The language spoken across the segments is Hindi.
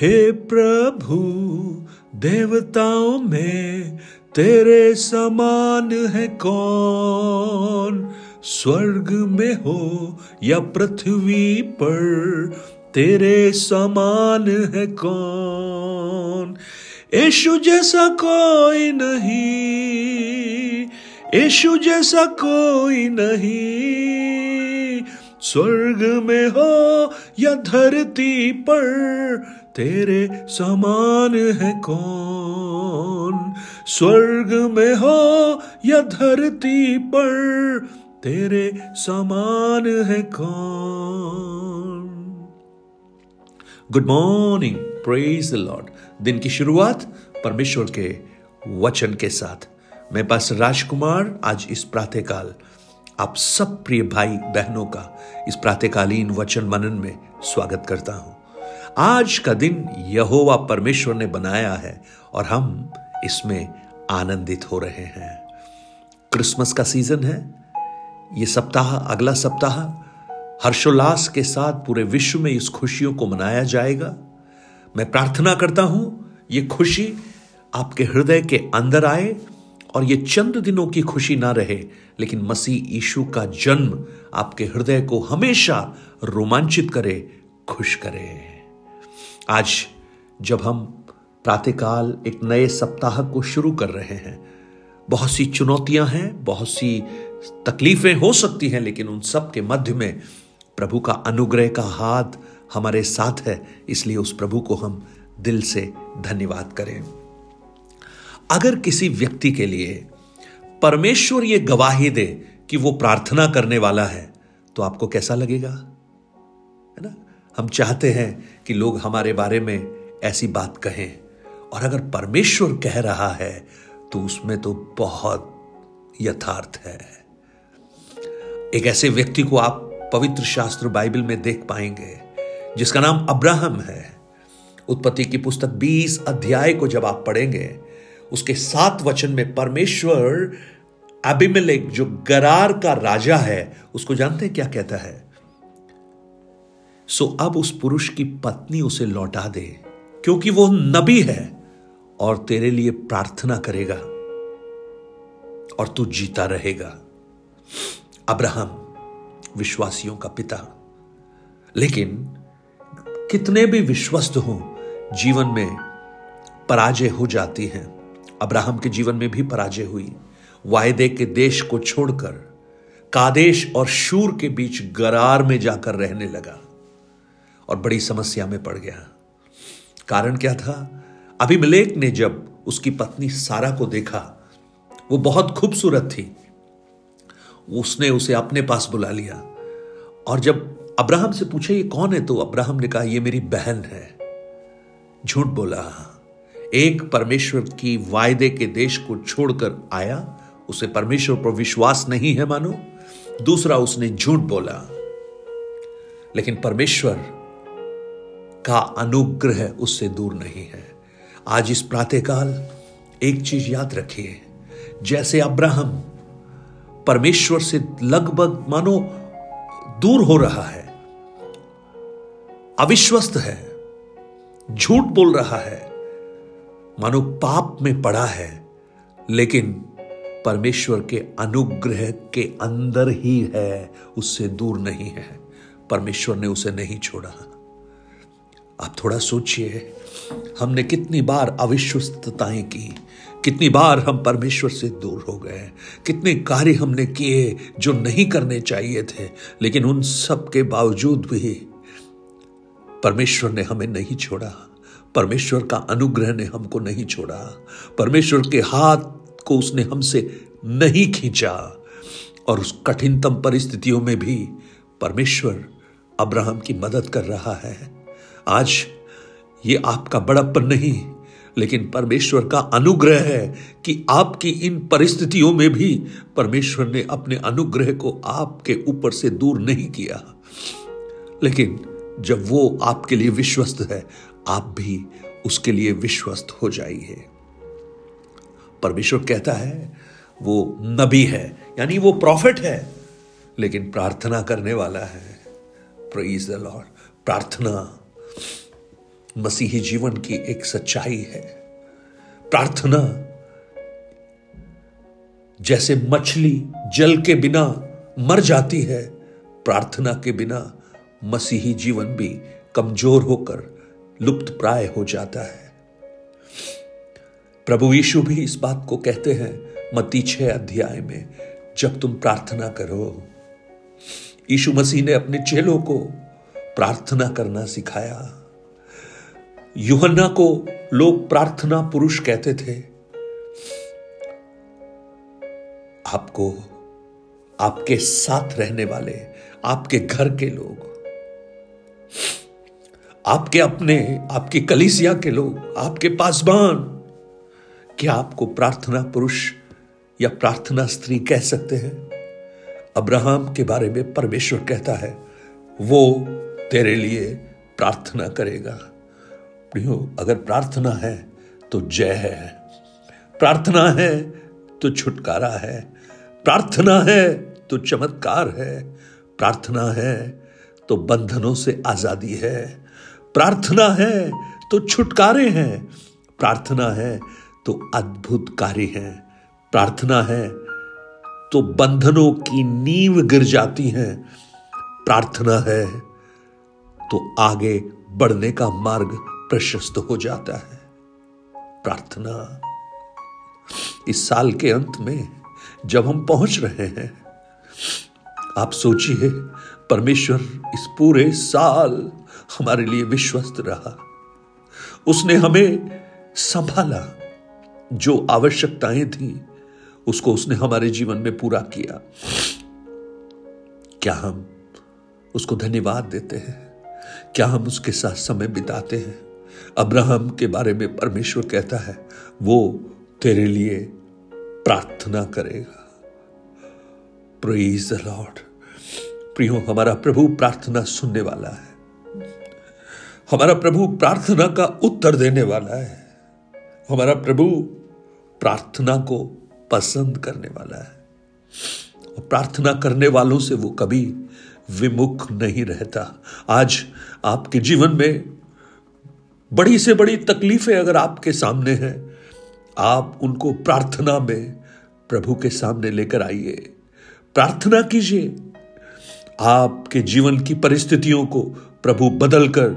हे प्रभु, देवताओं में तेरे समान है कौन? स्वर्ग में हो या पृथ्वी पर, तेरे समान है कौन? यीशु जैसा कोई नहीं, यीशु जैसा कोई नहीं। स्वर्ग में हो या धरती पर तेरे समान है कौन? स्वर्ग में हो या धरती पर, तेरे समान है कौन? गुड मॉर्निंग प्रेज लॉर्ड दिन की शुरुआत परमेश्वर के वचन के साथ। मैं पास राजकुमार, आज इस प्रातःकाल। आप सब प्रिय भाई बहनों का इस प्रातःकालीन वचन मनन में स्वागत करता हूँ। आज का दिन यहोवा परमेश्वर ने बनाया है और हम इसमें आनंदित हो रहे हैं। क्रिसमस का सीज़न है। ये सप्ताह, अगला सप्ताह हर्षोल्लास के साथ पूरे विश्व में इस खुशियों को मनाया जाएगा। मैं प्रार्थना करता हूँ, ये खुशी आपके हृदय के अंदर आए और ये चंद दिनों की खुशी ना रहे, लेकिन मसीह यीशु का जन्म आपके हृदय को हमेशा रोमांचित करे, खुश करे। आज जब हम प्रातःकाल एक नए सप्ताह को शुरू कर रहे हैं, बहुत सी चुनौतियाँ हैं, बहुत सी तकलीफें हो सकती हैं, लेकिन उन सब के मध्य में प्रभु का अनुग्रह का हाथ हमारे साथ है, इसलिए उस प्रभु को हम दिल से धन्यवाद करें। अगर किसी व्यक्ति के लिए परमेश्वर ये गवाही दे कि वो प्रार्थना करने वाला है तो आपको कैसा लगेगा? है ना? हम चाहते हैं कि लोग हमारे बारे में ऐसी बात कहें। और अगर परमेश्वर कह रहा है तो उसमें तो बहुत यथार्थ है। एक ऐसे व्यक्ति को आप पवित्र शास्त्र बाइबल में देख पाएँगे, जिसका नाम अब्राहम है। उत्पत्ति की पुस्तक 20 अध्याय को जब आप पढ़ेंगे, उसके सात वचन में परमेश्वर अबिमेलेक, जो गरार का राजा है, उसको जानते हैं क्या कहता है? सो अब उस पुरुष की पत्नी उसे लौटा दे, क्योंकि वो नबी है और तेरे लिए प्रार्थना करेगा और तू जीता रहेगा। अब्राहम, विश्वासियों का पिता। लेकिन कितने भी विश्वस्त हो, जीवन में पराजय हो जाती हैं। अब्राहम के जीवन में भी पराजय हुई। वायदे के देश को छोड़कर, कादेश और शूर के बीच गरार में जाकर रहने लगा। और बड़ी समस्या में पड़ गया। कारण क्या था? अभिमलेख ने जब उसकी पत्नी सारा को देखा, वो बहुत खूबसूरत थी। उसने उसे अपने पास बुला लिया और जब अब्राहम से पूछे, ये कौन है? तो अब्राहम ने कहा, ये मेरी बहन है। झूठ बोला। एक परमेश्वर की वायदे के देश को छोड़कर आया। उसे परमेश्वर पर विश्वास नहीं है, मानो। दूसरा उसने झूठ बोला। लेकिन परमेश्वर का अनुग्रह उससे दूर नहीं है। आज इस प्रातःकाल एक चीज़ याद रखिए, जैसे अब्राहम परमेश्वर से लगभग मानो दूर हो रहा है, अविश्वस्त है, झूठ बोल रहा है, मानो पाप में पड़ा है, लेकिन परमेश्वर के अनुग्रह के अंदर ही है, उससे दूर नहीं है। परमेश्वर ने उसे नहीं छोड़ा। आप थोड़ा सोचिए, हमने कितनी बार अविश्वस्तताएँ की, कितनी बार हम परमेश्वर से दूर हो गए, कितने कार्य हमने किए जो नहीं करने चाहिए थे, लेकिन उन सब के बावजूद भी परमेश्वर ने हमें नहीं छोड़ा, परमेश्वर का अनुग्रह ने हमको नहीं छोड़ा, परमेश्वर के हाथ को उसने हमसे नहीं खींचा, और उस कठिनतम परिस्थितियों में भी परमेश्वर अब्राहम की मदद कर रहा है। आज ये आपका बड़प्पन नहीं, लेकिन परमेश्वर का अनुग्रह है कि आपकी इन परिस्थितियों में भी परमेश्वर ने अपने अनुग्रह को आपके ऊपर से दूर नहीं किया। लेकिन जब वो आपके लिए विश्वस्त है, आप भी उसके लिए विश्वस्त हो जाइए। परमेश्वर कहता है, वो नबी है, यानी वो प्रॉफिट है, लेकिन प्रार्थना करने वाला है। द लॉर्ड प्रार्थना। मसीही जीवन की एक सच्चाई है। प्रार्थना, जैसे मछली जल के बिना मर जाती है, प्रार्थना के बिना मसीही जीवन भी कमज़ोर होकर लुप्त प्राय हो जाता है। प्रभु यीशु भी इस बात को कहते हैं मती छह अध्याय में, जब तुम प्रार्थना करो। यीशु मसीह ने अपने चेलों को प्रार्थना करना सिखाया। युहन्ना को लोग प्रार्थना पुरुष कहते थे। आपको, आपके साथ रहने वाले, आपके घर के लोग, आपके अपने, आपकी कलिसिया के लोग, आपके पासबान, क्या आपको प्रार्थना पुरुष या प्रार्थना स्त्री कह सकते हैं? अब्राहम के बारे में परमेश्वर कहता है, वो तेरे लिए प्रार्थना करेगा। प्रियो, अगर प्रार्थना है तो जय है। प्रार्थना है तो छुटकारा है। प्रार्थना है तो चमत्कार है। प्रार्थना है तो बंधनों से आज़ादी है। प्रार्थना है तो छुटकारे हैं। प्रार्थना है तो अद्भुत कार्य है। प्रार्थना है तो बंधनों की नींव गिर जाती है। प्रार्थना है तो आगे बढ़ने का मार्ग प्रशस्त हो जाता है। प्रार्थना। इस साल के अंत में जब हम पहुँच रहे हैं, आप सोचिए, परमेश्वर इस पूरे साल हमारे लिए विश्वस्त रहा। उसने हमें संभाला। जो आवश्यकताएँ थी, उसको उसने हमारे जीवन में पूरा किया। क्या हम उसको धन्यवाद देते हैं? क्या हम उसके साथ समय बिताते हैं? अब्राहम के बारे में परमेश्वर कहता है, वो तेरे लिए प्रार्थना करेगा। प्रेज द लॉर्ड प्रियो, हमारा प्रभु प्रार्थना सुनने वाला है। हमारा प्रभु प्रार्थना का उत्तर देने वाला है। हमारा प्रभु प्रार्थना को पसंद करने वाला है। और प्रार्थना करने वालों से वो कभी विमुख नहीं रहता। आज आपके जीवन में बड़ी से बड़ी तकलीफें अगर आपके सामने हैं, आप उनको प्रार्थना में प्रभु के सामने लेकर आइए। प्रार्थना कीजिए। आपके जीवन की परिस्थितियों को प्रभु बदलकर,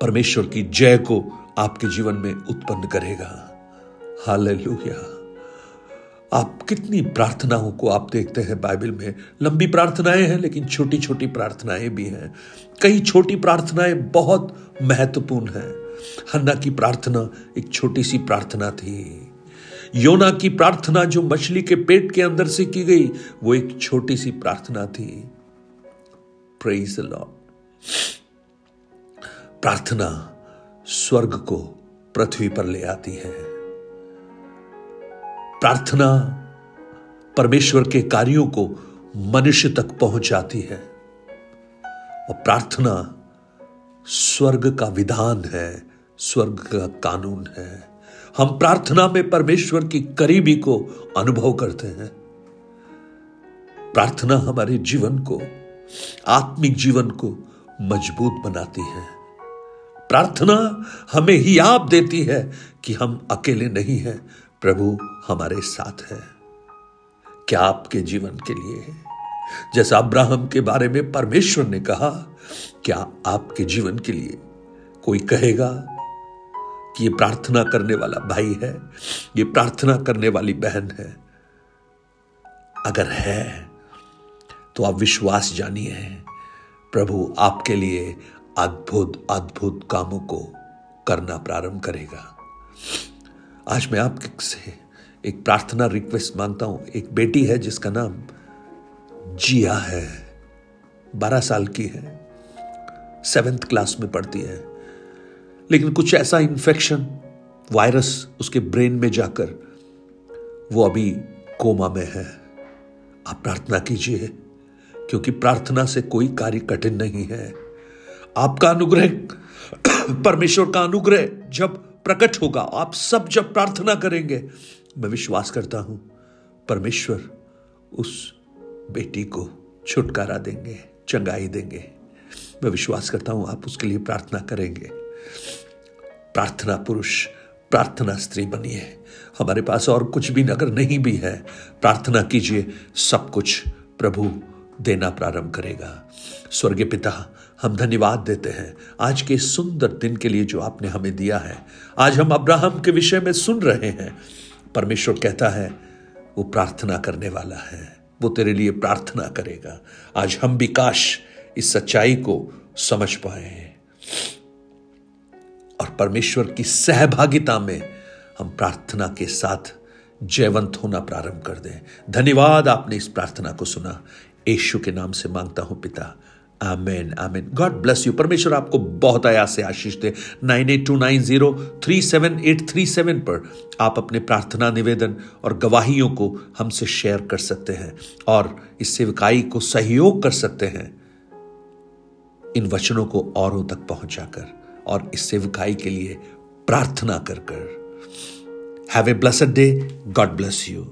परमेश्वर की जय को आपके जीवन में उत्पन्न करेगा। हालेलुया। आप कितनी प्रार्थनाओं को आप देखते हैं बाइबल में? लंबी प्रार्थनाएँ हैं, लेकिन छोटी छोटी प्रार्थनाएँ भी हैं। कई छोटी प्रार्थनाएँ बहुत महत्वपूर्ण हैं। हन्ना की प्रार्थना एक छोटी सी प्रार्थना थी। योना की प्रार्थना जो मछली के पेट के अंदर से की गई, वो एक छोटी सी प्रार्थना थी। प्रेज लॉर्ड प्रार्थना स्वर्ग को पृथ्वी पर ले आती है। प्रार्थना परमेश्वर के कार्यों को मनुष्य तक पहुंचाती है। और प्रार्थना स्वर्ग का विधान है, स्वर्ग का कानून है। हम प्रार्थना में परमेश्वर की करीबी को अनुभव करते हैं। प्रार्थना हमारे जीवन को, आत्मिक जीवन को मज़बूत बनाती है। प्रार्थना हमें ही आप देती है कि हम अकेले नहीं हैं प्रभु हमारे साथ है। क्या आपके जीवन के लिए है? जैसा अब्राहम के बारे में परमेश्वर ने कहा, क्या आपके जीवन के लिए कोई कहेगा कि ये प्रार्थना करने वाला भाई है, ये प्रार्थना करने वाली बहन है? अगर है तो आप विश्वास जानिए, प्रभु आपके लिए अद्भुत अद्भुत कामों को करना प्रारंभ करेगा। आज मैं आपसे एक प्रार्थना रिक्वेस्ट माँगता हूँ। एक बेटी है जिसका नाम जिया है। बारह साल की है। सेवेंथ क्लास में पढ़ती है। लेकिन कुछ ऐसा इन्फेक्शन वायरस उसके ब्रेन में जाकर वो अभी कोमा में है। आप प्रार्थना कीजिए, क्योंकि प्रार्थना से कोई कार्य कठिन नहीं है। आपका अनुग्रह, परमेश्वर का अनुग्रह जब प्रकट होगा। आप सब जब प्रार्थना करेंगे, मैं विश्वास करता हूँ, परमेश्वर उस बेटी को छुटकारा देंगे, चंगाई देंगे। मैं विश्वास करता हूँ, आप उसके लिए प्रार्थना करेंगे। प्रार्थना पुरुष, प्रार्थना स्त्री बनिए। हमारे पास और कुछ भी अगर नहीं भी है, प्रार्थना कीजिए, सब कुछ प्रभु देना प्रारंभ करेगा। स्वर्गीय पिता, हम धन्यवाद देते हैं आज के सुंदर दिन के लिए जो आपने हमें दिया है। आज हम अब्राहम के विषय में सुन रहे हैं। परमेश्वर कहता है, वो प्रार्थना करने वाला है। वो तेरे लिए प्रार्थना करेगा। आज हम भी काश इस सच्चाई को समझ पाए। और परमेश्वर की सहभागिता में हम प्रार्थना के साथ जयवंत होना प्रारंभ कर दें। धन्यवाद आपने इस प्रार्थना को सुना। यशु के नाम से माँगता हूँ पिता। Amen amen. God bless you परमेश्वर आपको बहुत आया से आशीष दे। Nine eight two nine zero three seven eight three seven पर आप अपने प्रार्थना निवेदन और गवाहियों को हमसे शेयर कर सकते हैं और इस सेवकाई को सहयोग कर सकते हैं। इन वचनों को औरों तक पहुंचाकर और इस सेवकाई के लिए प्रार्थना कर कर। Have a blessed day God bless you